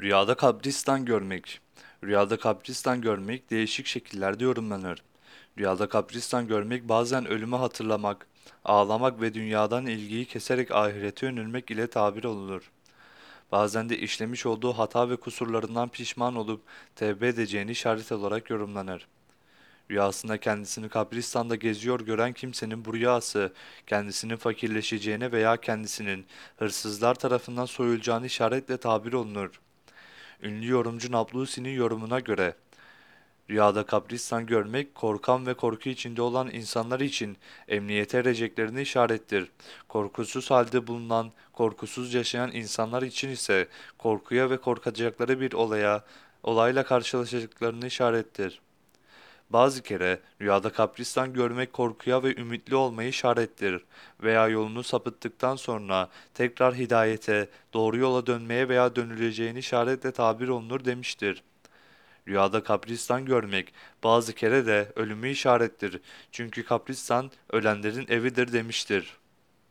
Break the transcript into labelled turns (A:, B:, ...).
A: Rüyada kabristan görmek. Rüyada kabristan görmek değişik şekillerde yorumlanır. Rüyada kabristan görmek bazen ölümü hatırlamak, ağlamak ve dünyadan ilgiyi keserek ahirete yönelmek ile tabir olunur. Bazen de işlemiş olduğu hata ve kusurlarından pişman olup tevbe edeceğini işaret olarak yorumlanır. Rüyasında kendisini kabristanda geziyor gören kimsenin bu rüyası kendisinin fakirleşeceğine veya kendisinin hırsızlar tarafından soyulacağını işaretle tabir olunur. Ünlü yorumcu Nablusi'nin yorumuna göre rüyada kabristan görmek korkan ve korku içinde olan insanlar için emniyete ereceklerini işarettir. Korkusuz halde bulunan, korkusuz yaşayan insanlar için ise korkuya ve korkacakları bir olaya, olayla karşılaşacaklarını işarettir. Bazı kere rüyada kabristan görmek korkuya ve ümitli olmayı işarettir veya yolunu sapıttıktan sonra tekrar hidayete, doğru yola dönmeye veya dönüleceğini işaretle tabir olunur demiştir. Rüyada kabristan görmek bazı kere de ölümü işarettir. Çünkü kabristan ölenlerin evidir demiştir.